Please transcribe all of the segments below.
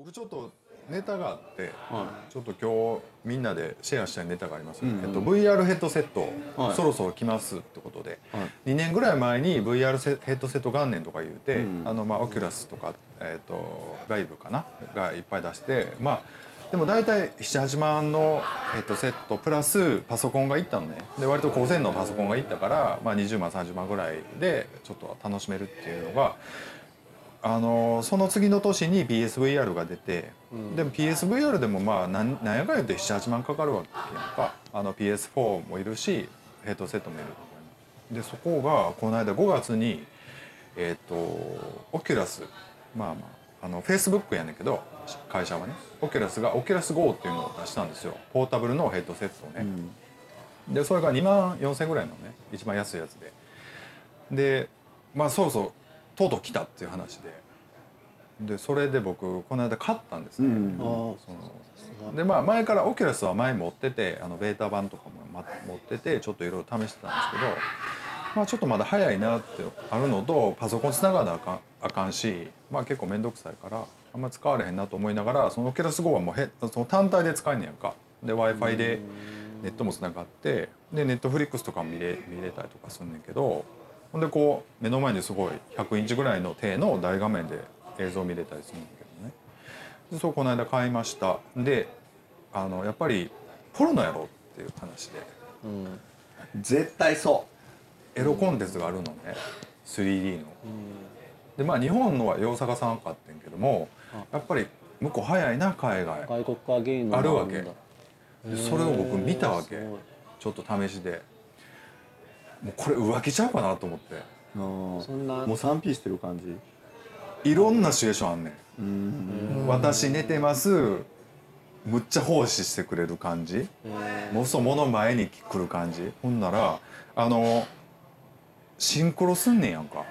僕ちょっとネタがあって、はちょっと今日みんなでシェアしたいネタがあります、うんうんえっと、VR ヘッドセット、はい。そろそろ来ますってことで、はい。2年ぐらい前に VR セヘッドセット元年とか言うて、うん。あのまあオキュラスとか、えっとライブかな？がいっぱい出してまあでも大体78万のヘッドセットプラスパソコンがいったのね。で割と高性能のパソコンがいったから、まあ、20万30万ぐらいでちょっと楽しめるっていうのがあのその次の年に PSVR が出て、うん。でも PSVR でもまあなんなんやかんやって78万かかるわけやんか。あの PS4 もいるしヘッドセットもいるでそこがこの間5月にえっ、とオキュラスまあまああの Facebook やねんけど会社はね。オキュラスがオキュラス GO っていうのを出したんですよ。ポータブルのヘッドセットをね、うん。でそれが2万4,000ぐらいのね一番安いやつで。でまあそろそろとうとう来たっていう話で。でそれで僕この間買ったんですね、うん。あそのでまあ前からオキュラスは前持っててあのベータ版とかも、ま、持っててちょっといろいろ試してたんですけどまあちょっとまだ早いなってあるのとパソコンつながなあかんあかんしまあ結構面倒くさいからあんま使われへんなと思いながらそのオキュラス GO はもうへその単体で使えんねやんか。で w i f i でネットもつながってでネットフリックスとかも見れ見れたりとかすんねんけどほんでこう目の前にすごい100インチぐらいの低の大画面で映像見れたりするんだけどね。でそうこの間買いました。であのやっぱりポルノやろっていう話で。うん。絶対そエロコンテンツがあるのね。3D の。でまあ日本のは大阪さんかってんけどもやっぱり向こう早いな海外。外国あるわけ。それを僕見たわけ。ちょっと試しでもうこれ浮気ちゃうかなと思って。そんな。もう 3P してる感じ。いろんなシチュエーションあんねん。うん。私寝てます。むっちゃ奉仕してくれる感じ。えもうそもの前に来る感じ。ほんならあのシンクロすんねんやんか。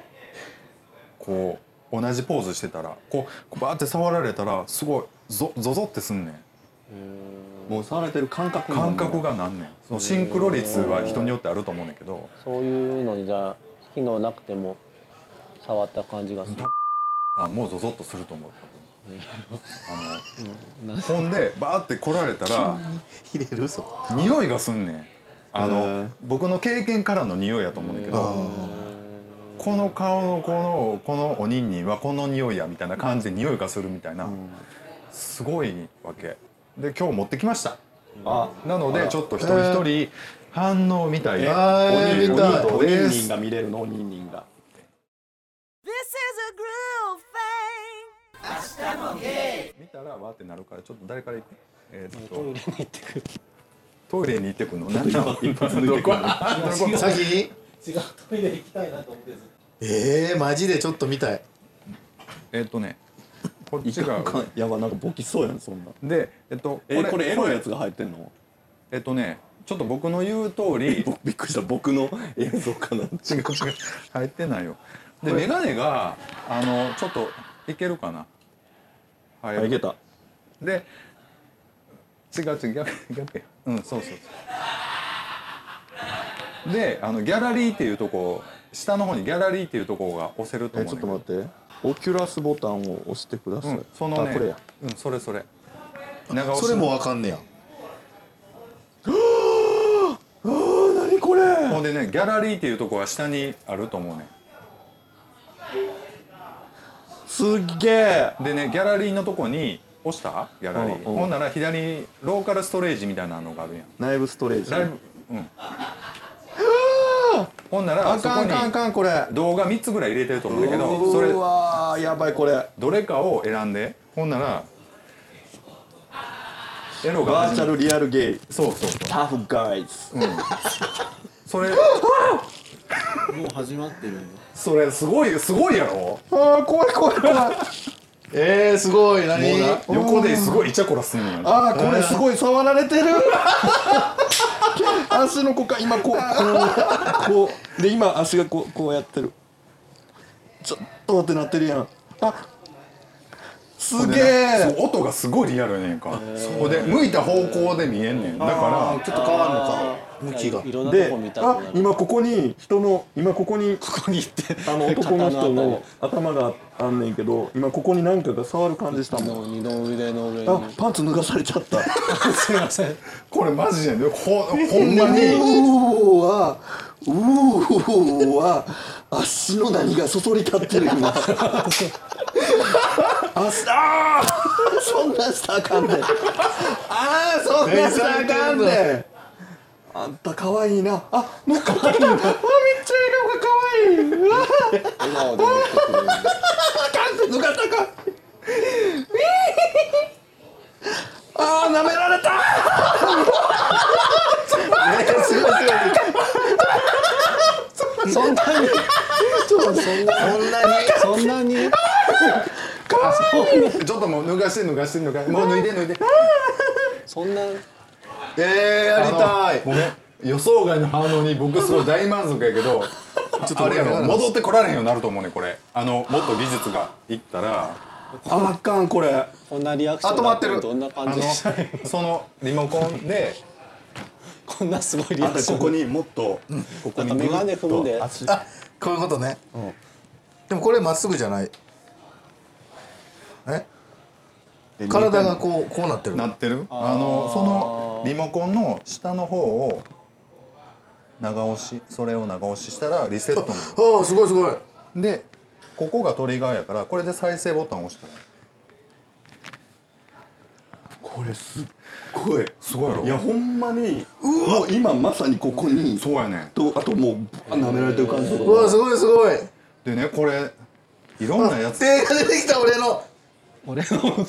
こう同じポーズしてたら。こうこうバーって触られたらすごいゾゾゾってすんねん。ーもう触れてる感覚感覚がなんねん。そのシンクロ率は人によってあると思うねんけど。そういうのにじゃあ機能なくても触った感じがする。あもうゾゾっとすると思うあうん。ほんでバーって来られたら 入れるぞ。匂いがすんねん。あへのー僕の経験からの匂いやと思うねんだけあどこの顔のこのこのおにんにんはこの匂いやみたいな感じで匂いがするみたいなすごいわけで今日持ってきました。あなのでちょっと一人一人反応みたいえなおにんおにんおにんです。おにんが見れるのおにんにんが。This is a groove thing. 見たらわーってなるからちょっと誰から行く？えーっトイレとに行ってくる。トイレに行ってくるの？何だ一発抜け込むどこ？先？違う。トイレ行きたいなと思ってえー、マジでちょっと見たい。えーっとねこっいちが。やばなんかボキそうやんそんな。でえっとえこれエロいやつが入ってんの？えっとねちょっと僕の言う通り。僕 びっくりした僕の映像かな。違う違う入ってないよ。で眼鏡があのちょっといけるかな。はあいけた。で違う違う逆逆や。うんそうそうそう。であのギャラリーっていうとこ下の方にギャラリーっていうとこが押せるとえ思うん。だけどちょっと待ってオキュラスボタンを押してください、うん、そのねあこれや。うんそれそれ。長押し。それもわかんねや。あー何これ。ほんでねギャラリーっていうとこは下にあると思うね。すっげえ。でねギャラリーのとこに押した？ギャラリー、うんうん。ほんなら左にローカルストレージみたいなのがあるやん。内部ストレージライブうんほんならあかんあかんあにかんこれ。動画3つぐらい入れてると思うんだけどそうれわーやばいこれ。どれかを選んでほんならエロがバーチャルリアルゲイそうそうそう。タフガイズそれもう始まってるそれすごいすごいやろ？あー怖い怖い怖い。えー、すごい。何？横ですごいイチャコラすんねんあーこれすごい触られてる 足のこか今こう。こうこう。で今足がこうこうやってる。ちょっとってなってるやん。あすげえ。音がすごいリアルやねんか。ほんで向いた方向で見えんねん。だかちょっと変わんのか向きが。である今ここに人の今ここにここに行ってあの男の人の頭があんねんけど今ここに何かが触る感じしたもん。の二の腕の上に。あパンツ脱がされちゃった。すいません。これマジでほほんまに。うーわうーわ足の何がそそり立ってる今。あすあーそんなんしたらあかんで。あーそんなんしたらあかんであんた可愛いな。あ乗っかってきた あめっちゃ笑顔が可愛い。笑顔で持ってくる。あ 舐められた。そんなに。ちょっとそんなこんなに。そんなに。ちょっともう脱がして脱がして脱がしてもう脱いで脱いでそんなえー、やりたい。ごめん。予想外の反応に僕すごい大満足やけど ちょっとあれやろ戻ってこられへんようになると思うねこれ。あのもっと技術がいったら。ああかんこれ。こんなリアクションあ止まってる。だどんなあ感じでしたのそのリモコンで。こんなすごいリあアクション。んたここにもっと。ここになんか眼鏡踏むんで。足あこういうことね、でもこれまっすぐじゃない。え？体がこうこうなってる。なってる？あのそのリモコンの下の方を長押しそれを長押ししたらリセットのああすごいすごい。でここがトリガーやからこれで再生ボタンを押したらこれすっごい。すごいやろ。いやほんまにもう今まさにここにそうやねん。とあともうあ舐められてる感じとうわかすごいすごい。でねこれいろんなやつ。手が出てきた俺の。俺の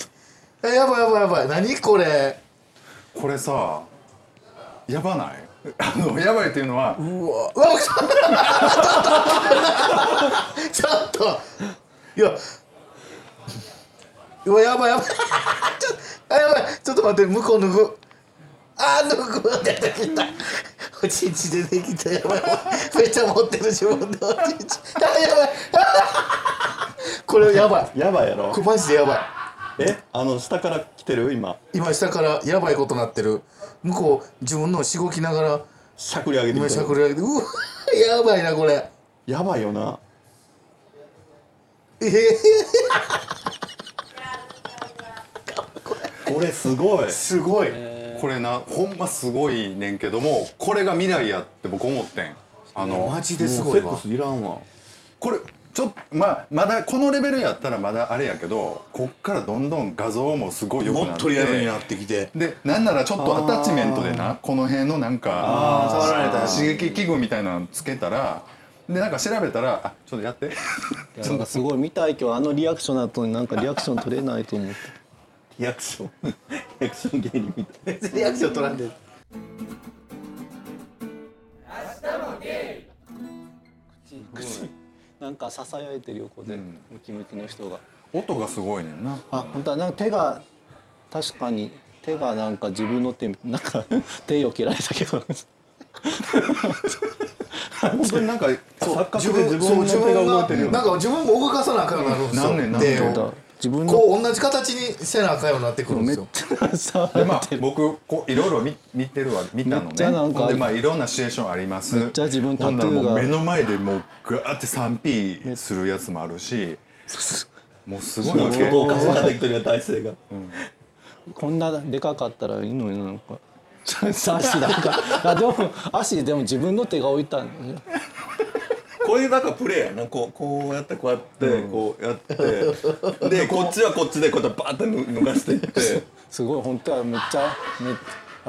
えやばいやばいやばい。何これこれさやばない？あのやばいっていうのはうわ。うわちょっといやうわやばいやばい。ちょあやばい。ちょっと待って向こう脱ぐあー脱ぐ出てきた。おちんち出てきたやばい。めっちゃ持ってる自分でおちんち。あやばい。これやばい。やばいやろ。これマジでやばいえ？あの下から来てる？今。今下からやばいことなってる。向こう自分のしごきながらしゃくり上げてしてゃくり上げてうわやばいなこれ。やばいよな。えー、これすごい。すごい。これなほんますごいねんけどもこれが未来やって僕思ってん。あのマジですもごいわ。うセックスいらんわ。これちょっとまあまだこのレベルやったらまだあれやけどこっからどんどん画像もすごい良くもなっってとリアルになてってきて。でなんならちょっとアタッチメントでなこの辺のなんか触られた刺激器具みたいなのつけたらでなんか調べたらあちょっとやって。なんかすごい見たい今日あのリアクションだとになんかリアクション取れないと思って。リアクション。リアクション芸人みたい。リアクション取らんでなんかささやいてる横で、ムキムキの人が。音がすごいねんな。あ本当はなんか手が確かに手がなんか自分の手なんか 手を切られたけど。本当になんか錯覚自で自自分の手が動いてるよな。んか自分も動かさなあかんなるんですよ。なんねんなんねん。手を本当だ自分のこう同じ形にせなあかんようになってくるんですよ。でまあ僕こういろいろ見見てるわ見たのめっちゃなんかねほんでまあいろんなシチュエーションあります。めっちゃ自分タトゥー目の前でもうガーって 3P するやつもあるしもうすごいわけ。動かしができてるよ体勢が。こんなでかかったらいいのになんか。足なんかあでも足でも自分の手が置いたんだよこういうなんかプレーやなこうこうやってこうやってこうやって。でこっちはこっちでこうやってバーって脱がしていって。すごい本当はめっちゃめや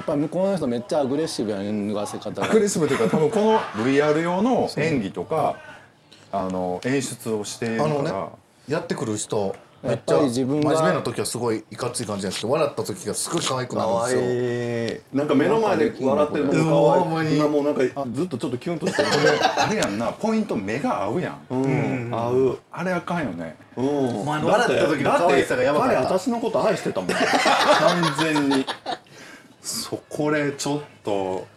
っぱり向こうの人めっちゃアグレッシブやね脱がせ方が。アグレッシブというか 多分この VR 用の演技とかあの演出をしているから。あのねやってくる人めっやっぱちゃり自分が真面目な時はすごいいかつい感じなんですけど笑った時がすごい可愛くなるんですよ。えなんか目の前で笑ってるのも可愛い。今もうなんかずっとちょっとキュンとしてる。あれやんなポイント目が合うやん。うん。合うあれあかんよね。うん。前の笑った時の可愛さがやばかった。私のこと愛してたもん。完全に。そこれちょっと。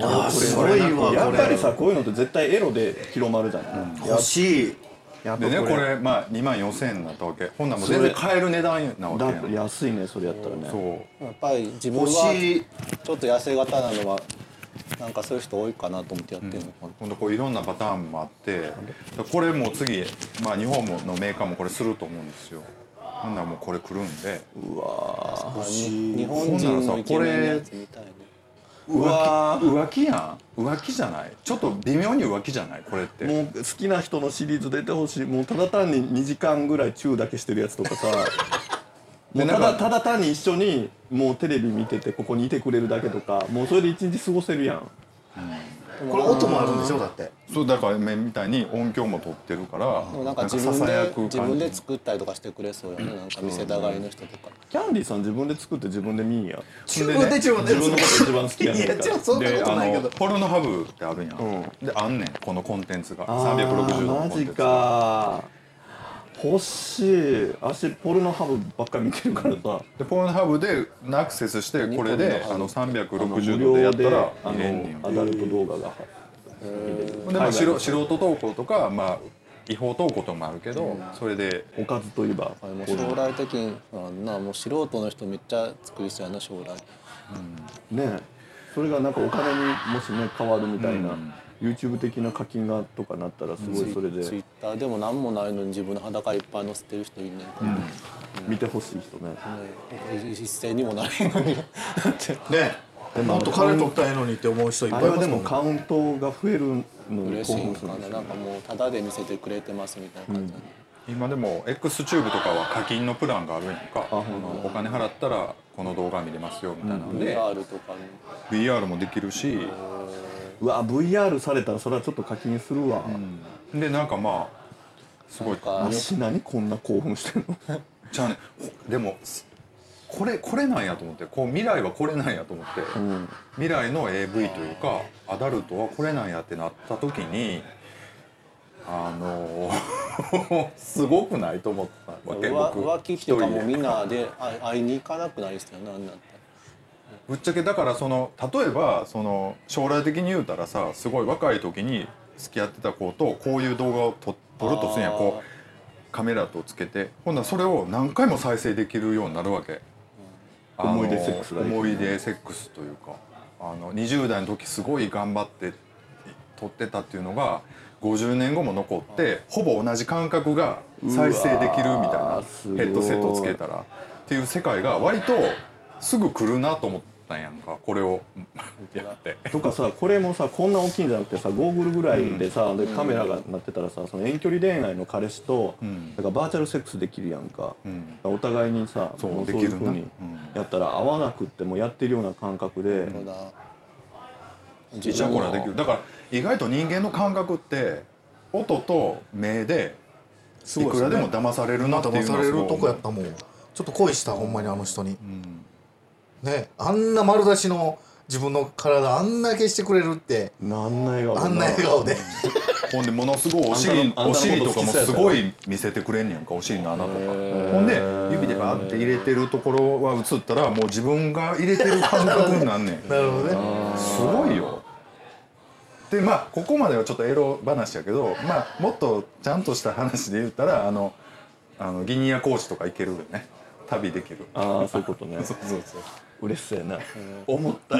あーすごいわやっぱりこれさこういうのって絶対エロで広まるじゃん、欲しいでねこれ。まあ2万4000円になったわけ。ほんならもう全然買える値段なわけだやん。安いねそれやったらね。そう。やっぱり自分欲はちょっと痩せ型なのはなんかそういう人多いかなと思ってやってるのかな、今度こういろんなパターンもあってこれも次、まあ、日本のメーカーもこれすると思うんですよ。ほんならもうこれ来るんで。うわ日本人のイケメンのやつみたいねうわー。浮気やん。浮気じゃない。ちょっと微妙に浮気じゃない？これって。もう好きな人のシリーズ出てほしい。もうただ単に2時間ぐらいチューだけしてるやつとかさ。もうただただ単に一緒にもうテレビ見ててここにいてくれるだけとか。もうそれで一日過ごせるやんこれ音もあるんでしょだって。そうだから目みたいに音響も取ってるからなんか自分でささやく感じ。自分で作ったりとかしてくれそうよねなんか店たがりの人とか。キャンディーさん自分で作って自分で見んや自分で自分で自分のこと一番好きやねんからいやそんなことないけどのポルノハブってあるやん、うであんねんこのコンテンツがあー360度のコンマジテンツがか欲しい。足ポルノハブばっかり見てるからさ。でポルノハブでアクセスしてこれであのあの無360度でやったらあのアダルト動画が。でまあ素人素人投稿とか、まあ、違法投稿とかもあるけど、それで。おかずといえば将来的になもう素人の人めっちゃ作りそうやな将来。ねそれがなんかお金にもしね変わるみたいな、YouTube 的な課金がとかなったらすごいそれで。ツイッターでも何もないのに自分の裸いっぱい載せてる人いんね。ん。から、ね見てほしい人ね。一斉にもなれんのに。ね。もっと金取ったらええのにって思う人いっぱあいいますもんね。れはでもカウントが増えるのに嬉しい興奮するんですよなんかもうタダで見せてくれてますみたいな感じなん。で、今でも X チューブとかは課金のプランがあるやんか。ほんまお金払ったらこの動画見れますよみたいなので、VR とかも VR もできるし、うわ VR されたらそれはちょっと課金するわ、でなんかまあすごい。足何こんな興奮してんの？じゃあねでもこれこれなんやと思って。こう未来はこれなんやと思って、ん。未来の AV というかアダルトはこれなんやってなった時にあの すごくないと思ったわけ浮僕。浮気っていうかもうみんなで会いに行かなくなりですよねなんだったぶっちゃけだからその例えばその将来的に言うたらさすごい若い時に付き合ってた子とこういう動画を撮撮るとするん。やこうカメラとつけて。ほんならそれを何回も再生できるようになるわけ、あの思い出セックスができる。思い出セックスというか。あの20代の時すごい頑張って撮ってたっていうのが50年後も残ってほぼ同じ感覚が再生できるみたいなヘッドセットつけたら。っていう世界が割とすぐ来るなと思ったんやんかこれをやって。とかさこれもさこんな大きいんじゃなくてさゴーグルぐらいでさ、でカメラがなってたらさその遠距離恋愛の彼氏と、ん。だからバーチャルセックスできるやんか、ん。お互いにさそうもできるなそういうふうにうん。やったら合わなくってもやってるような感覚で、そうだちっちゃい頃はできる。だから意外と人間の感覚って音と目でいくらでも騙されるなっていうのはすごい騙されるとこやったもん。ちょっと恋したほんまにあの人に、ねあんな丸出しの自分の体あんだけしてくれるってなんな笑顔あんな笑顔で。ほんでものすごいお尻お尻とかもすごい見せてくれんねやんかお尻の穴とか。ほんで指でバーって入れてるところは映ったらもう自分が入れてる感覚になんねん。なるほどね。すごいよ。でまあここまではちょっとエロ話やけどまあもっとちゃんとした話で言ったらあのあのギニア高地とか行けるよね。旅できる。ああそういうことね。そうそうそう嬉しそうやな、思った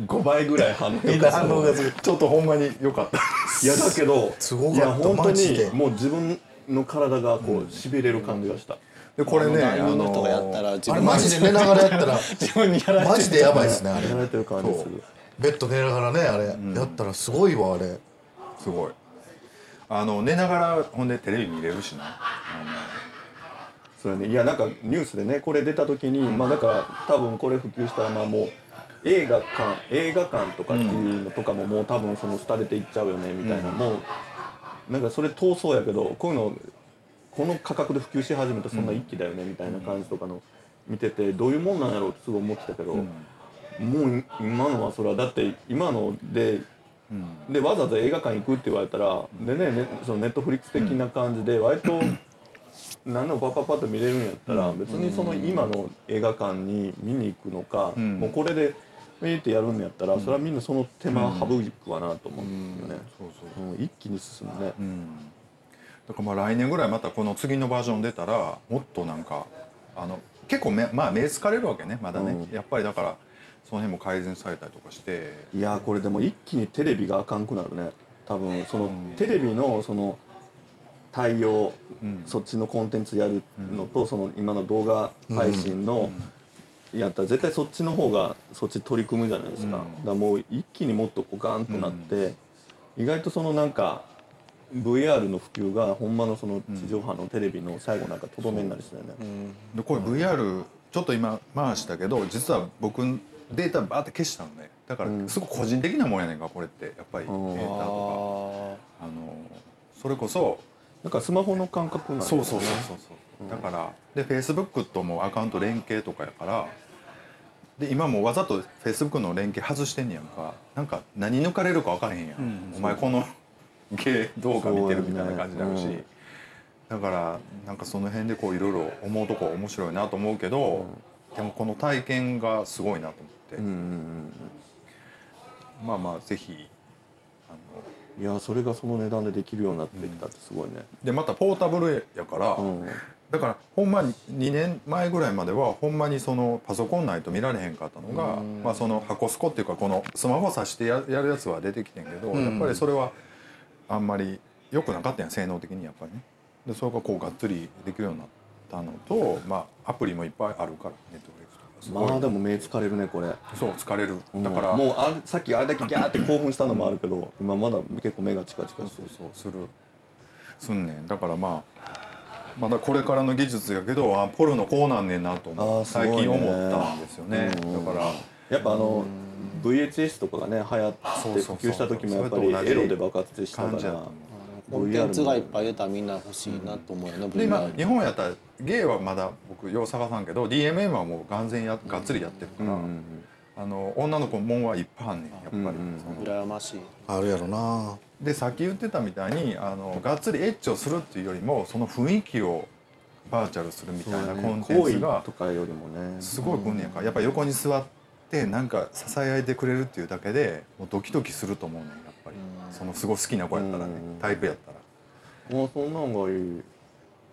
5倍ぐらい反応みんな反応がするちょっとほんまに良かった。いやだけどすごかったいや本当にもう自分の体がこうしびれる感じがした、でこれね男優の人がやったら自あれ分マジで寝ながらやったら自分にやられてマジでやばいですねあれ。やられてる感じする。ベッド寝ながらねあれ、やったらすごいわあれ。すごい。あの寝ながらほんでテレビ見れるしな。あそれね。いやなんかニュースでねこれ出た時に、まあだから多分これ普及したらまあもう映画館映画館とかっていうのとかももう多分その廃れていっちゃうよねみたいな、もうなんかそれ遠そうやけどこういうのこの価格で普及し始めたらそんな一気だよねみたいな感じとかの見ててどういうもんなんやろうってすごい思ってたけど、もう今のはそれはだって今のででわざわざ映画館行くって言われたらでねねそのネットフリックス的な感じで割と何でもパッパッパッと見れるんやったら別にその今の映画館に見に行くのかん。もうこれでウィーってやるんやったらそれはみんなその手間省くわなと思うんよね。一気に進むね。うん。だからまあ来年ぐらいまたこの次のバージョン出たらもっとなんかあの結構めまあ目疲れるわけねまだね、やっぱりだからその辺も改善されたりとかして。いやーこれでも一気にテレビがあかんくなるね。多分そのテレビのその対応、うん。そっちのコンテンツやるのと、その今の動画配信の、やったら絶対そっちの方がそっち取り組むじゃないですか、うん。だもう一気にもっとこうガーンとなって、意外とそのなんか VR の普及がほんまのその地上波のテレビの最後なんかとどめになりそうだよね、でこれ VR ちょっと今回したけど実は僕データバーって消したのね。だからすごい個人的なもんやねんかこれって。やっぱりデうん。ータとか。あのそれこそなんかスマホの感覚なんだよね。そうそうそうそうそう。だからで Facebook ともアカウント連携とかやからで今もうわざと Facebook の連携外してんねやんか。なんか何抜かれるか分からへんやん、お前この芸動画見てるみたいな感じになるし、そうやね。だからなんかその辺でこういろいろ思うとこ面白いなと思うけど、でもこの体験がすごいなと思って、うんうんうん。まあまあぜひいやそれがその値段でできるようになってきたってすごいね、でまたポータブルやから、うん。だからほんまに2年前ぐらいまではほんまにそのパソコンないと見られへんかったのが、まあ、その箱スコっていうかこのスマホ挿してややるやつは出てきてんけど、やっぱりそれはあんまり良くなかったんや性能的にやっぱりね。でそれがこうがっつりできるようになったのと、まあ、アプリもいっぱいあるからネットフまあでも目疲れるねこれ。そう疲れる。うん。だから、もうあさっきあれだけギャーって興奮したのもあるけど、今まだ結構目がチカチカしてる。そうする。すんねん。だからまあまだこれからの技術やけどあポルノこうなんねんなと思う。ね。最近思ったんですよね。うん。だから。やっぱあの VHS とかがね流行ってそうそうそう普及した時もやっぱりエロで爆発したからコンテンツがいっぱい出たらみんな欲しいなと思うよね、で今日本やったらゲイはまだ僕よう探さんけど DMM はもう完全やがっつりやってるから、あの女の子もんはいっぱいあんねんやっぱり、うんうん羨ましい。あるやろな。でさっき言ってたみたいにあのがっつりエッチをするっていうよりもその雰囲気をバーチャルするみたいなコンテンツがとかよりもね。すごい来んねやんかやっぱ横に座ってなんか支え合えてくれるっていうだけでもうドキドキすると思うねん。やそのすごい好きな子やったらねうん。タイプやったら。もうそんなんがいい。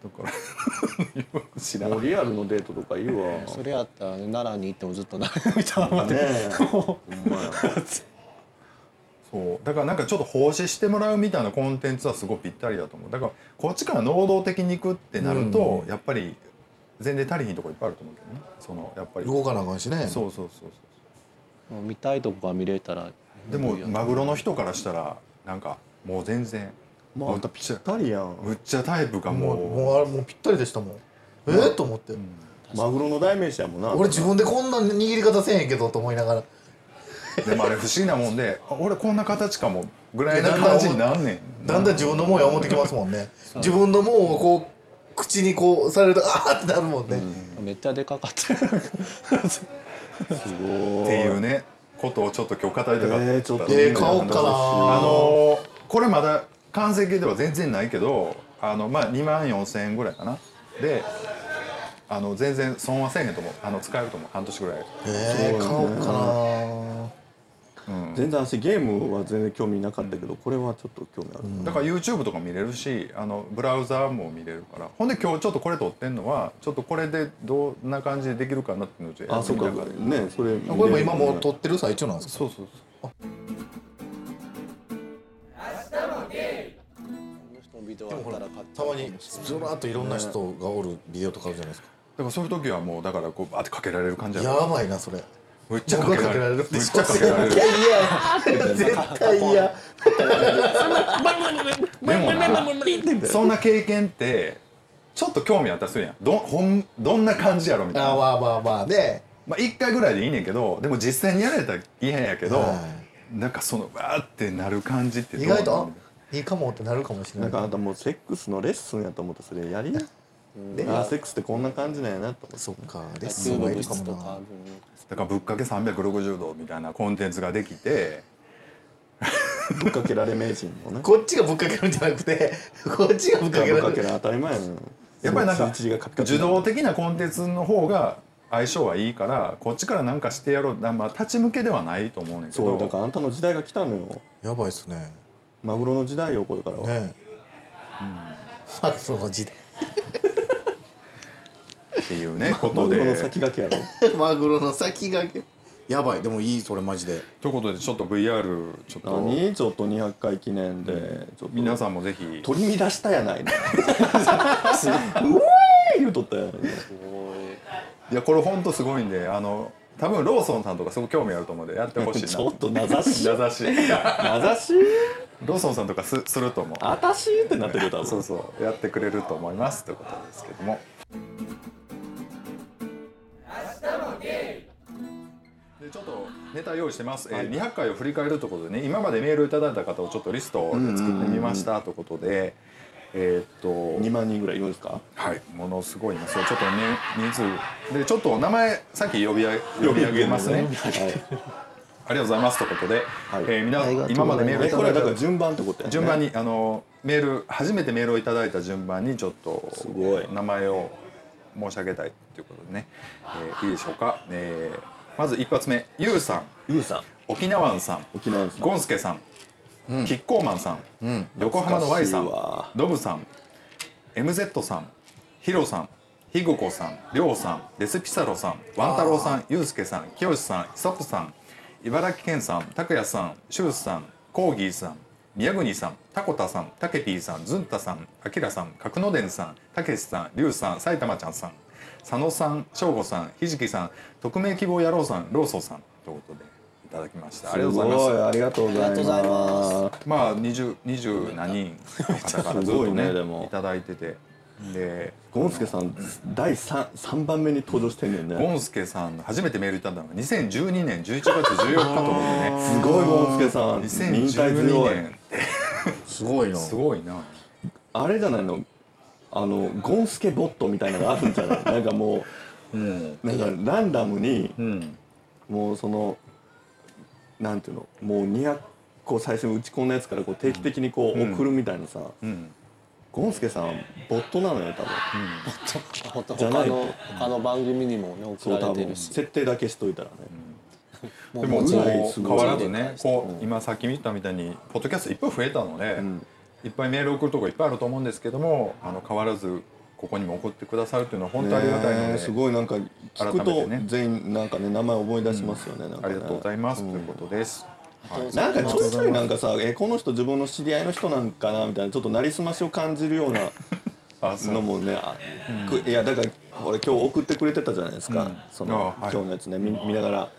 だから知らんもうリアルのデートとかいいわ。それやったら奈良に行ってもずっと奈良 みたいなねえ。ほんまや。そう。だからなんかちょっと奉仕してもらうみたいなコンテンツはすごいぴったりだと思う。だからこっちから能動的に行くってなると、やっぱり全然足りひんとこいっぱいあると思うけどね。そのやっぱり。動かなあかんしね。そうそうそうそもう見たいとこが見れたらうでもマグロの人からしたらなんかもう全然まああんたぴったりやん。むっちゃタイプがもう。もうもうあれもうぴったりでしたもん。えー、と思って、マグロの代名詞やもんな。俺自分でこんな握り方せえへんけどと思いながら。でもあれ不思議なもんであ俺こんな形かもぐらいな感じになんねん。だんだん自分のもんや思ってきますもんね。自分のもんをこう口にこうされると あーってなるもんね、めっちゃでかかった。すごい。っていうねことをちょっと今日語りたかった、えーちょっと。えー買おうかな。あのーこれまだ完成形では全然ないけどあのまあ2万4千円ぐらいかな。であの全然損はせえへんと思う。あの使えると思う。半年ぐらい、えー、買おうかな。うん、全然私ゲームは全然興味なかったけどこれはちょっと興味ある。だから YouTube とか見れるしあのブラウザーも見れるからほんで今日ちょっとこれ撮ってんのはちょっとこれでどんな感じでできるかなっていうのをちょっとやあそうか。ってみたから。ねそれこれも今もう撮ってる最中なんですか？そうそうそう。ビデオあったらたまにずらーっといろんな人がおるビデオとかあるじゃないですか。だからそういう時はもうだからこうバーってかけられる感じややばいなそれむっちゃかけられる。むっちゃかけられる。絶対嫌。絶対。嫌でもなそんな経験ってちょっと興味あったりするやん。どほんどんな感じやろみたいな。あまあまあまあね。まあ1回ぐらいでいいねんけどでも実際にやられたら嫌やけど、はなんかそのバーってなる感じって意外とあいいかもってなるかもしれなんい。なかあんたもうセックスのレッスンやと思ってそれやりあセックスってこんな感じなんやなと思って。そっかレッ野スンはいかもな。だからぶっかけ360度みたいなコンテンツができて。ぶっかけられ名人のね こっちがぶっかけるんじゃなくて こっちがぶっかけぶっかけるる当たり前やねやっぱりなんか通知がカピカピ受動的なコンテンツの方が相性はいいからこっちからなんかしてやろう。まあ立ち向けではないと思うねんけど。そうだからあんたの時代が来たのよ。やばいっすね。マグロの時代よこれからは、ねえ。マグロの時代っていうね ことマグロので先駆けやろ。マグロの先駆け。やばいでもいいそれマジで。ということでちょっと VR ちょっと。何？ちょっと200回記念で、ちょっと。皆さんもぜひ。取り乱したやないの。うわー言うとったやないのい。やこれ本当すごいんであの多分ローソンさんとかすごく興味あると思うんでやってほしいな。ちょっと名指し。名指し。名指し？ローソンさんとかすすると思うあたしってなってるよ多分。そうそう。やってくれると思いますということですけどもちょっとネタ用意してます、えー200回を振り返るということでね今までメールをいただいた方をちょっとリストを作ってみましたということでえーっと2万人ぐらいいるんですか？はいものすごいいますよ。ちょっとね人数。でちょっと名前さっき呼び上げ呼び上げますね。ありがとうございます。ということで、はい。えーみなありがとうございます。今までメールいたこれだいただから順番ってことやね。順番にあのメール初めてメールをいただいた順番にちょっとすごい。名前を申し上げたいということでね、えーいいでしょうか、えーまず一発目ゆうさん。ゆうさん。沖縄湾さん。沖縄さん。ゴンスケさん、キッコーマンさん、ん。横浜の Y さん。ドブさん。MZ さん。ヒロさん。ヒグコさん。りょうさん。デスピサロさん。ワン太郎さん。ユうスケさん。きよしさん。イソップさん。茨城県さん。拓也さん。シュースさん。コーギーさん。宮国さん。タコタさん。タケピーさん。ズンタさん。アキラさん。角野伝さん。たけしさん。リュウさん。埼玉ちゃんさん佐野さん翔吾さんひじきさん匿名希望野郎さんローソンさんということでいただきました。ありがとうございます。すごいありがとうございます。ままあ二十二十何人の方からずっとねねでも。いただいてて。でゴンスケさん第 3, 三番目に登場してんねゴンスケさん初めてメールいただいたのが2012年11月14日と思ってね。すごいゴンスケさん。忍耐2012強い。年すごいな。すごいな。あれじゃないの？あのゴンスケボットみたいなのがあるんじゃない？なんかもうん。うなんかランダムにうん。もうそのなんていうの？もう200個最初に打ち込んだやつからこう定期的にこううん。送るみたいなさ、うん。ゴンスケさんボットなのよ多分。ほん。とじゃないと他の。他の番組にもね送られてるし。設定だけしといたらね、もでも変わらずねうこう今さっき見たみたいにポッドキャストいっぱい増えたのでいっぱいメール送るとこいっぱいあると思うんですけどもあの変わらずここにも送ってくださるっていうのは本当にありがたいのでねすごいなんか聞くと全員なんかね名前思い出しますよね、なんかね。ありがとうございますということです。はい。なんかちょいちょいなんかさえこの人自分の知り合いの人なんかなみたいなちょっとなりすましを感じるような のもねいやだから俺今日送ってくれてたじゃないですか、うん。その、あはい。今日のやつね見見ながら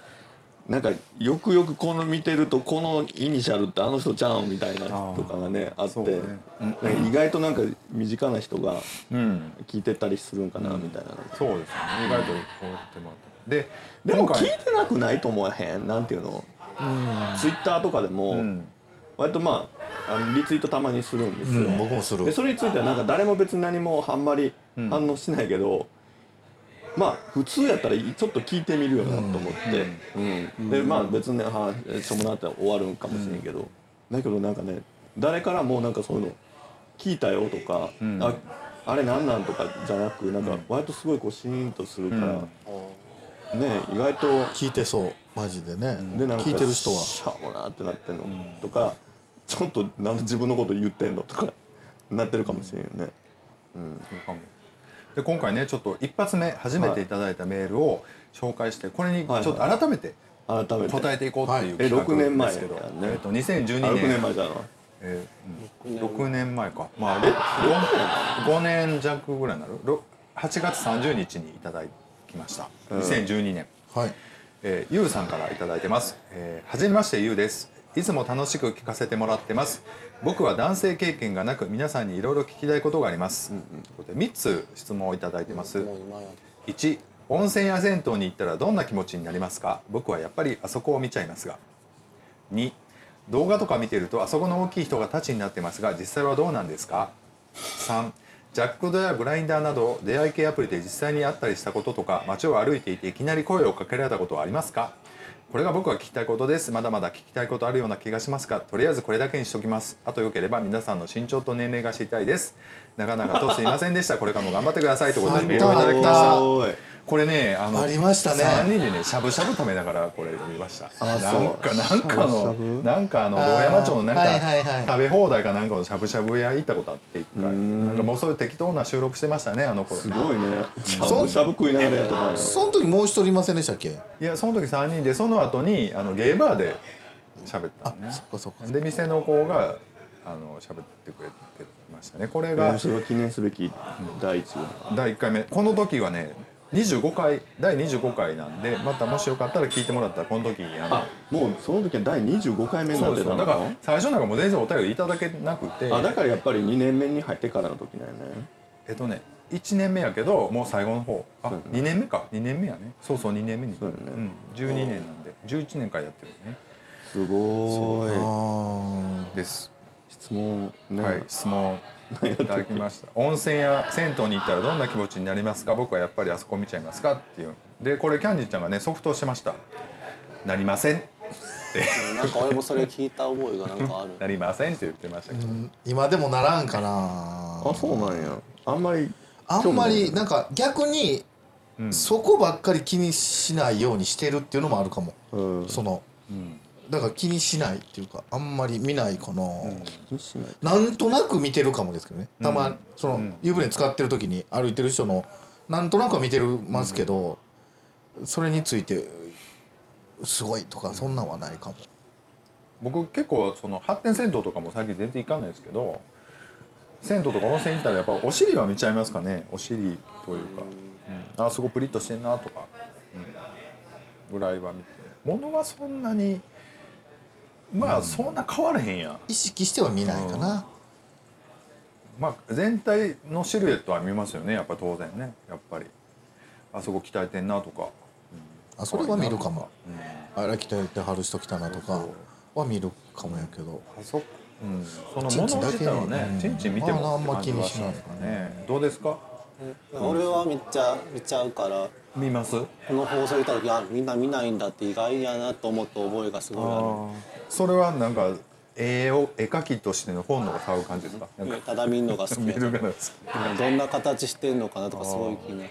なんかよくよくこの見てるとこのイニシャルってあの人ちゃうんみたいなとかがねあって。ね。なんか意外となんか身近な人がうん。聞いてたりするんかなみたいな、そうですよね。意外とこうやってもらって。ででも聞いてなくないと思わへん？なんていうの？ツイッターとかでも、うん。割とまああのリツイートたまにするんですよ、うん。僕もする。でそれについてはなんか誰も別に何もあんまり反応しないけど、まあ普通やったらちょっと聞いてみるよなと思って、うん。でまあ別にねはあしょうもなって終わるんかもしれんけど、だけどなんかね誰からもなんかそういうの聞いたよとか、ん。ああれなんなんとかじゃなくなんか割とすごいこうシーンとするから、ね意外と聞いてそうマジでね。でなんか聞いてる人は。しゃあもなってなってんの、とかちょっとなんで自分のこと言ってんのとかなってるかもしれんよね、そうかもで今回ねちょっと一発目初めていただいたメールを紹介してこれにちょっと改めて改めて。答えていこうっていう企画6年前ですけど、えっと2012あ年。6年前じゃな。えーうん。6年。前か。まあ 5, 5年弱ぐらいになる？ろ8月30日にいただきました。2012年、はい。えー、ゆうさんからいただいてます、えー、はじめましてゆうですいつも楽しく聞かせてもらってます。僕は男性経験がなく皆さんにいろいろ聞きたいことがあります、ということで3つ質問をいただいてます、もう今や1温泉や銭湯に行ったらどんな気持ちになりますか？僕はやっぱりあそこを見ちゃいますが。2動画とか見てるとあそこの大きい人がタチになってますが実際はどうなんですか？3ジャックドやグラインダーなど出会い系アプリで実際に会ったりしたこととか街を歩いていていきなり声をかけられたことはありますか？これが僕が聞きたいことです。まだまだ聞きたいことあるような気がしますがとりあえずこれだけにしときます。あとよければ皆さんの身長と年齢が知りたいです。長々とすいませんでした。これからも頑張ってください。ということでメールをいただきました。これねあのありましたね。3人でねしゃぶしゃぶ食べながらこれ見ました。あなんそうかなんかのなんかあのあー。道山町のなんか、はいはいはい。食べ放題かなんかのしゃぶしゃぶ屋行ったことあって一回。ん。なんかもうそういう適当な収録してましたねあの頃。すごいね。しゃぶしゃぶ食いながらやってたねその時もう一人いませんでしたっけ？いやその時3人でその後にあのゲーバーで喋ったのね。そっかそっかで店の子があの喋ってくれてましたね。これがそれは記念すべき第一号第1回目。この時はね25回第25回なんでまたもしよかったら聞いてもらったらこの時あのあもうその時は第25回目になってたのよだから最初なんかもう全然お便りいただけなくて。あだからやっぱり2年目に入ってからの時なんやね。えっとね1年目やけどもう最後の方。あそうやな2年目か。2年目やね。そうそう2年目に。そうやね。ん、12年なんで。11年間やってるね。すごい。あです、質問ね、はい質問いただきました。温泉や銭湯に行ったらどんな気持ちになりますか？僕はやっぱりあそこ見ちゃいますかっていう。でこれキャンディーちゃんがね即答してましたなりませんって。なんか俺もそれ聞いた覚えがなんかある。なりませんって言ってましたけど、ー今でもならんかな。あそうなんや。あんまりあんまりなんか逆にうん。そこばっかり気にしないようにしてるっていうのもあるかも。うん。そのうんだから気にしないっていうかあんまり見ないかな、なんとなく見てるかもですけどね。たま、うんその、うん。湯船使ってる時に歩いてる人のなんとなくは見てるますけど、それについてすごいとかそんなんはないかも、僕結構その発展銭湯とかも最近全然行かないですけど銭湯とか温泉行ったらやっぱお尻は見ちゃいますかね。お尻というか、うん、あそこプリッとしてんなとか、うん、ぐらいは見て。物はそんなにまあそんな変わらへんやん。意識しては見ないかな、まあ全体のシルエットは見ますよね。やっぱ当然ね。やっぱり。あそこ鍛えてんなとか、あそれは見るかも。うん。あら鍛えてはる人来たなとかは見るかもやけど。あそうん、そのチンチン物自体はねだけチンチン見てもまああんま気にしないかね。どうですか？俺はめっちゃ見ちゃうから。見ます？この放送見た時あみんな見ないんだって意外やなと思った覚えがすごいあそれはなんか絵を絵描きとしての本能が触る感じですか？なんか。るただ見んのが好き。見やるが好き。どんな形してんのかなとかすごい気になる。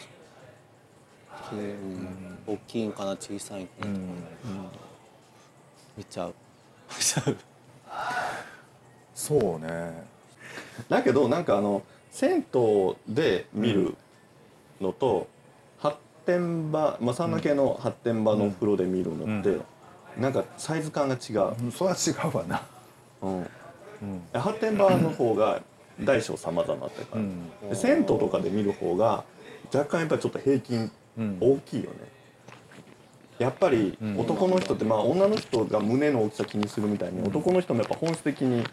きうん大きいんかな小さいんか。なとか、見ちゃう見ちゃう。そうね。だけどなんかあの銭湯で見るのと、発展場まあ三田系の発展場のお風呂で見るのって、なんかサイズ感が違う、うんそれは違うわな。うん。発展場の方が大小様々って感じ、うん。で銭湯とかで見る方が若干やっぱりちょっと平均うん。大きいよね、やっぱり男の人ってまあ女の人が胸の大きさ気にするみたいに男の人もやっぱ本質的に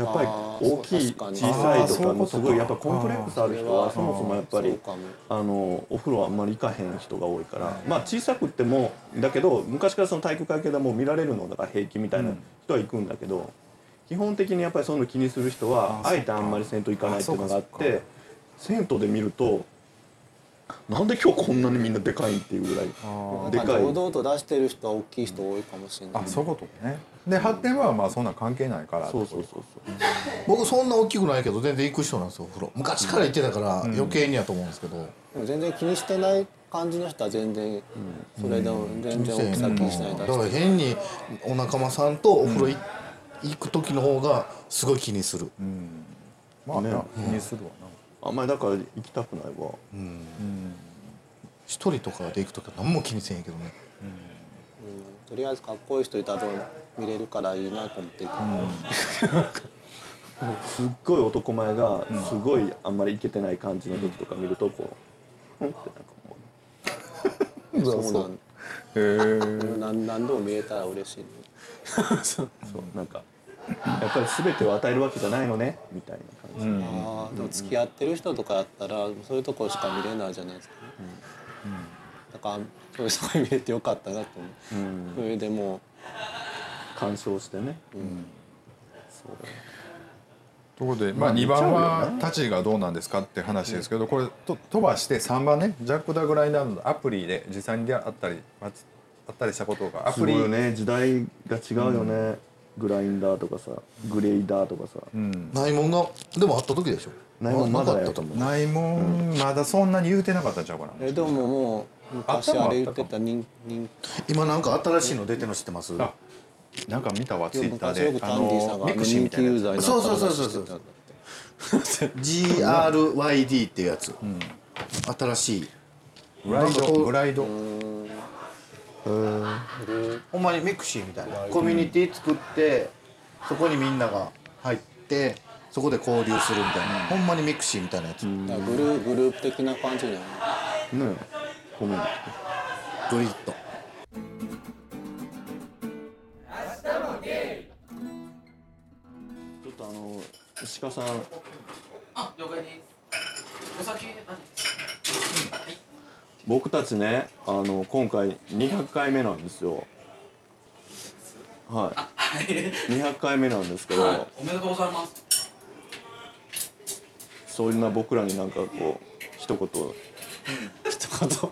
やっぱり大きい小さいとかかのすごいやっぱコンプレックスある人はそもそもやっぱりあのお風呂あんまり行かへん人が多いからまあ小さくってもだけど昔からその体育会系でもう見られるのだから平気みたいな人は行くんだけど基本的にやっぱりそういうの気にする人はああえてあんまり銭湯行かないっていうのがあって銭湯で見るとなんで今日こんなにみんなでかいんっていうぐらいでかい。か堂々と出してる人は大きい人多いかもしれない。あそういうことねで発展はまあそんな関係ないからそうそうそうそう。僕そんな大きくないけど全然行く人なんですよお風呂。昔から行ってたから余計にやと思うんですけど、でも全然気にしてない感じの人は全然それでも全然大きさ気にしないだから変にお仲間さんとお風呂い行く時の方がすごい気にする、うん。まあな、ね気にするわあんまりだから行きたくないわ。一人とかで行く時は何も気にせんやけどねとりあえずかっこいい人いたら見れるからいいなと思って、すっごい男前がすごいあんまりイケてない感じの時とか見るとこううんってなんかもう。そうなんへえ何何度も見えたら嬉しい、そう。なんかやっぱり全てを与えるわけじゃないのねみたいな感じ、ああでも付き合ってる人とかやったらそういうところしか見れないじゃないですか、だからそういうところ見れてよかったなと思う、うん。それでもう。鑑賞してね、そうだねところで、まあ、2番は立ちがどうなんですかって話ですけどこれと飛ばして3番ねジャック・ダ・グラインダーのアプリで実際に出会ったりあったりしたことがアプリすごいよね。時代が違うよね、グラインダーとかさグレイダーとかさ、うん。内門がでもあった時でしょ。内門まだやと思うなかったと思う。ないもん。まだそんなに言うてなかったんちゃうかな。えでももう昔あれ言ってた人人今なんか新しいの出てるの知ってます？あなんか見たわツイッターで。あタンディさんがのミクシー人みたいなやつ。気ユーザーになったそうそうそうそう。話してたんだって GRYD っていうやつ、新しい。グライドグライド。ほんまにミクシーみたいな。コミュニティ作ってそこにみんなが入ってそこで交流するみたいな、ほんまにミクシーみたいなやつ、グルーグループ的な感じだよね。ねコミュニテグリッドィちょっとあの鹿さん。あ、了解です。お酒、あ僕たちねあの今回200回目なんですよ。ははい。い200回目なんですけど、はい、おめでとうございます。そんな僕らになんかこう一言。一言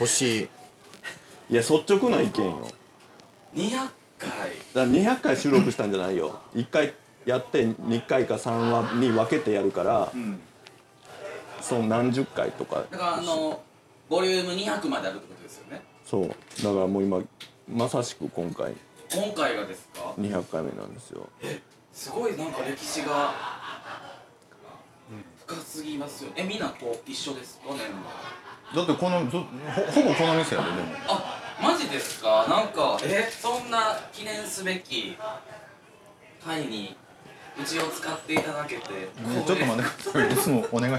欲しい。いや率直な意見よ。200回。だから200回収録したんじゃないよ。1回やって2回か3話に分けてやるから、その何十回とか。だから、あの、ボリューム200まであるってことですよね。そう。だからもう今まさしく今回。今回がですか？200回目なんですよ。すごいなんか歴史が深すぎますよ。え、みんなこう一緒ですか？ねだってこのずほほぼこの店やででも。あ、マジですか？なんか、え、そんな記念すべき回にうちを使っていただけて、ねちょっと待ってください。いつもお願い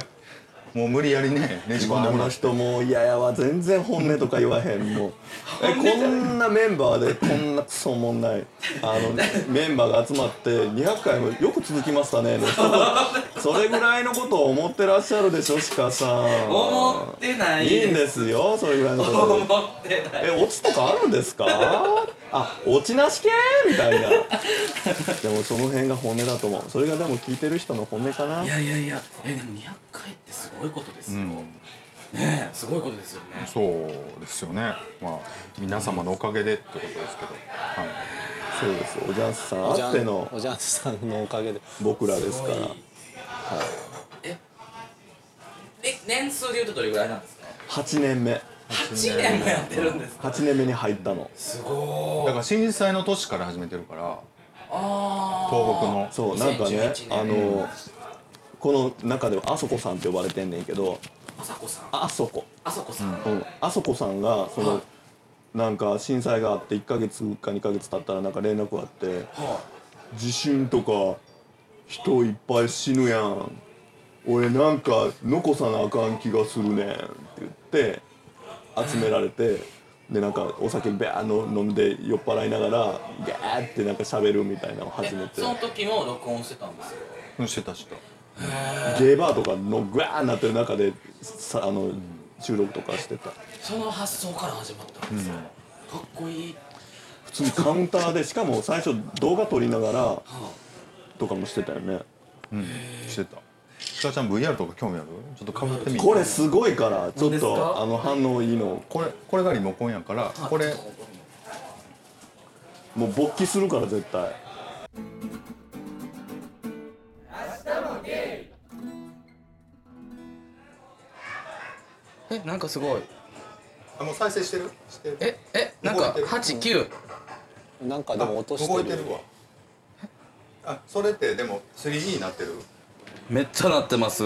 もう無理やりねねじ込んでもらって。人もう嫌やわ全然本音とか言わへん。もう。えこんなメンバーでこんなクソおもんない。あのメンバーが集まって200回もよく続きましたね。それぐらいのことを思ってらっしゃるでしょ鹿さん。思ってない。いいんですよそれぐらいのこと。思ってない。えオチとかあるんですか？あオチなし系みたいな。でもその辺が本音だと思う。それがでも聞いてる人の本音かな。いやいやいやえでも200回ってすごいことですよ、ねえすごいことですよね。そうですよね。まあ皆様のおかげでってことですけど、はい、そうです。おじゃんさんあっての。おじゃんさんのおかげで。僕らですから。すごい。え年数でいうとどれぐらいなんですか？8年目。8年もやってるんですか？8年目に入ったの。すごい。だから震災の年から始めてるから。あ東北の。そうなんかね2011年。あのこの中ではあそこさんって呼ばれてんねんけどあさこさん。あそこ。あさこさん、うん。あそこさんがその、はい。なんか震災があって1ヶ月か2ヶ月経ったらなんか連絡があっては地震とか人いっぱい死ぬやん。俺なんか残さなあかん気がするねんって言って集められてでなんかお酒バーの飲んで酔っ払いながらガーってなんか喋るみたいなのをあ始めて。その時も録音してたんですよ。うんしてたしてたゲーバーとかのグワーなってる中でさあの収録とかしてた。その発想から始まったんですよ、かっこいい。普通にカウンターでしかも最初動画撮りながらとかもしてたよね。うん。してた。ちかちゃん VR とか興味ある？ちょっとかぶってみこれすごいからちょっとあの反応いいの。これこれがリモコンやからこれもう勃起するから絶対えなんかすごい。あもう再生してる？してる。ええなんか動いてる？89なんかでも落としてる。動いてるわ。あそれってでも 3D になってる？めっちゃなってます。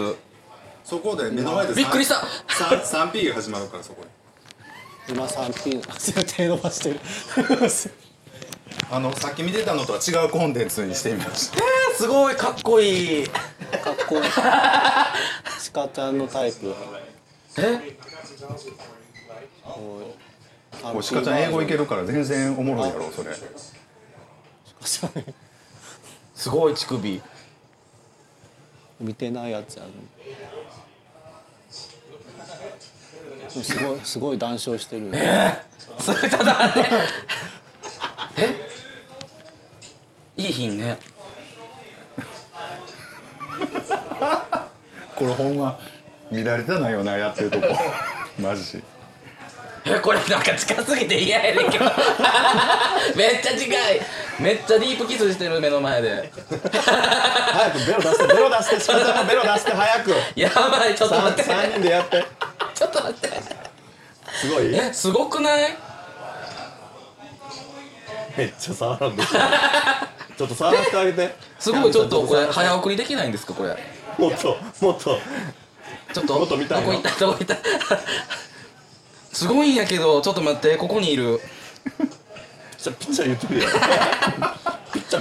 そこで目の前でびっくりした。3, 3P が始まるからそこで。今 3P 手伸ばしてる。あのさっき見てたのとは違うコンテンツにしてみました。すごいかっこいい。かっこいい。鹿ちゃんのタイプえ？こうこう鹿ちゃん英語いけるから全然おもろいやろそれ。すごい乳首。見てないやつやるすごいすごい談笑してるよ。それちょっと待ってえ？いい品ね。これほんま見られてないよなやってるとこ。マジ。えこれなんか近すぎて嫌やねんけど。めっちゃ近い。めっちゃディープキスしてる目の前で。早くベロ出してベロ出して鹿ちゃんのベロ出して早く。やばいちょっと待って。3人でやって。ちょっと待って。すごい？えすごくない？めっちゃ触らんでちょっと触らせてあげて。すごいちょっとこれ早送りできないんですかこれ。ともっともっとちょっともっと見たいのどこ行った？どこ行った？すごいんやけどちょっと待ってここにいる。じゃピッチャー言ってくれよ。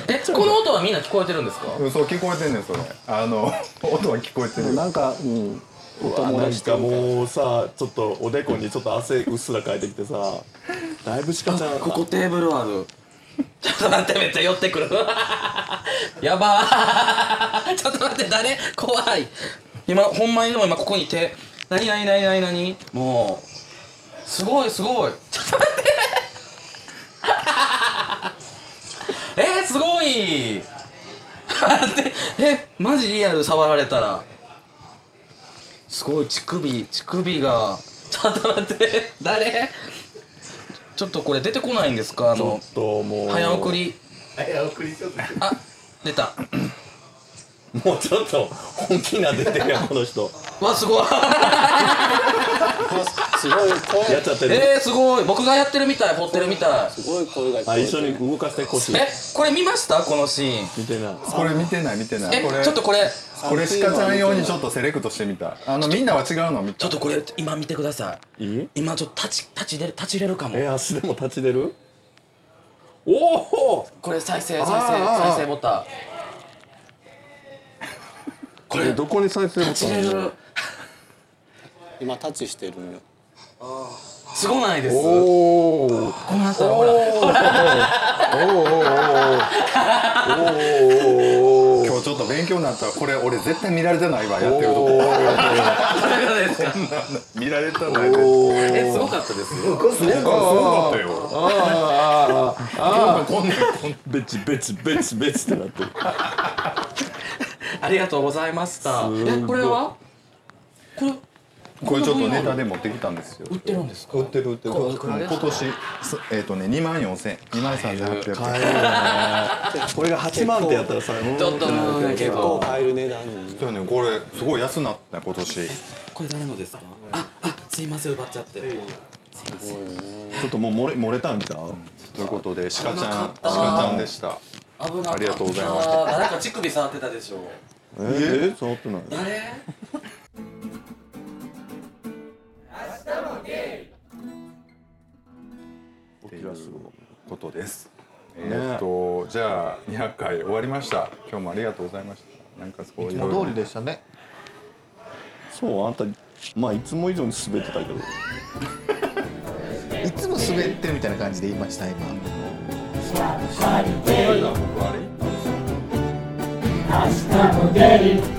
えこの音はみんな聞こえてるんですか？うんそう聞こえてんねんそれ。あの 音は聞こえてる。なんかうん。お友な。んかもうさちょっとおでこにちょっと汗うっすらかいてきてさ。だいぶしかちゃんここテーブルある。ちょっと待ってめっちゃ寄ってくる。やばー。ちょっと待って誰？怖い今ほんまにでも今ここに手何何何何何？もうすごいすごい。ちょっと待って。えー、すごい。えマジリアル触られたら。すごい乳首乳首が。ちょっと待って。誰？ちょっとこれ出てこないんですか？あのちょっともう。早送り。早送りちょっと。あ出た。もうちょっと本気な出てるやんこの人。わすごい。すごい声。やっちゃってる、えー、すごい。僕がやってるみたい掘ってるみたい。すごい声があ一緒に動かして腰えこれ見ました？このシーン。見てない。これ見てない見てない。えこれちょっとこれ。これ鹿ちゃん用にちょっとセレクトしてみた。あのみんなは違うの見た。ちょっとこれ今見てください。いい？今ちょっと立ち立ち出る立ち入れるかも。え足でも立ち出る？おおこれ再生再生再生ボタンこれどこに再生ボタン 今タッチしてるんよ。すごないです。おおこの辺りほら今日ちょっと勉強になった。これ俺絶対見られてないわやってるとこ見られてないえすごかったです。よすごかったよ。ああああこんなんこんベチベチベチベチってなってるありがとうございました。えこれは？これこれちょっとネタで持ってきたんですよ。売ってるんですか？売ってる売ってる。今年すえっ、とね2万4000円2万3800円買えるよね。これが8万ってやったらさちょっと結構ど買える値段。にそうよねこれすごい安なった今年。これ誰のですか？ああすいません奪っちゃって。ちょっともう漏れ漏れたんちゃう？ということで鹿ちゃん鹿ちゃんでした。ありがとうございました。誰か乳首触ってたでしょえ？ー、触ってない。誰？っていうことです。えっ、とじゃあ200回終わりました。今日もありがとうございました。なんかそうい。ういつも通りでしたね。そうあんたまあいつも以上に滑ってたけど。いつも滑ってるみたいな感じで言いました今 Hasta poder.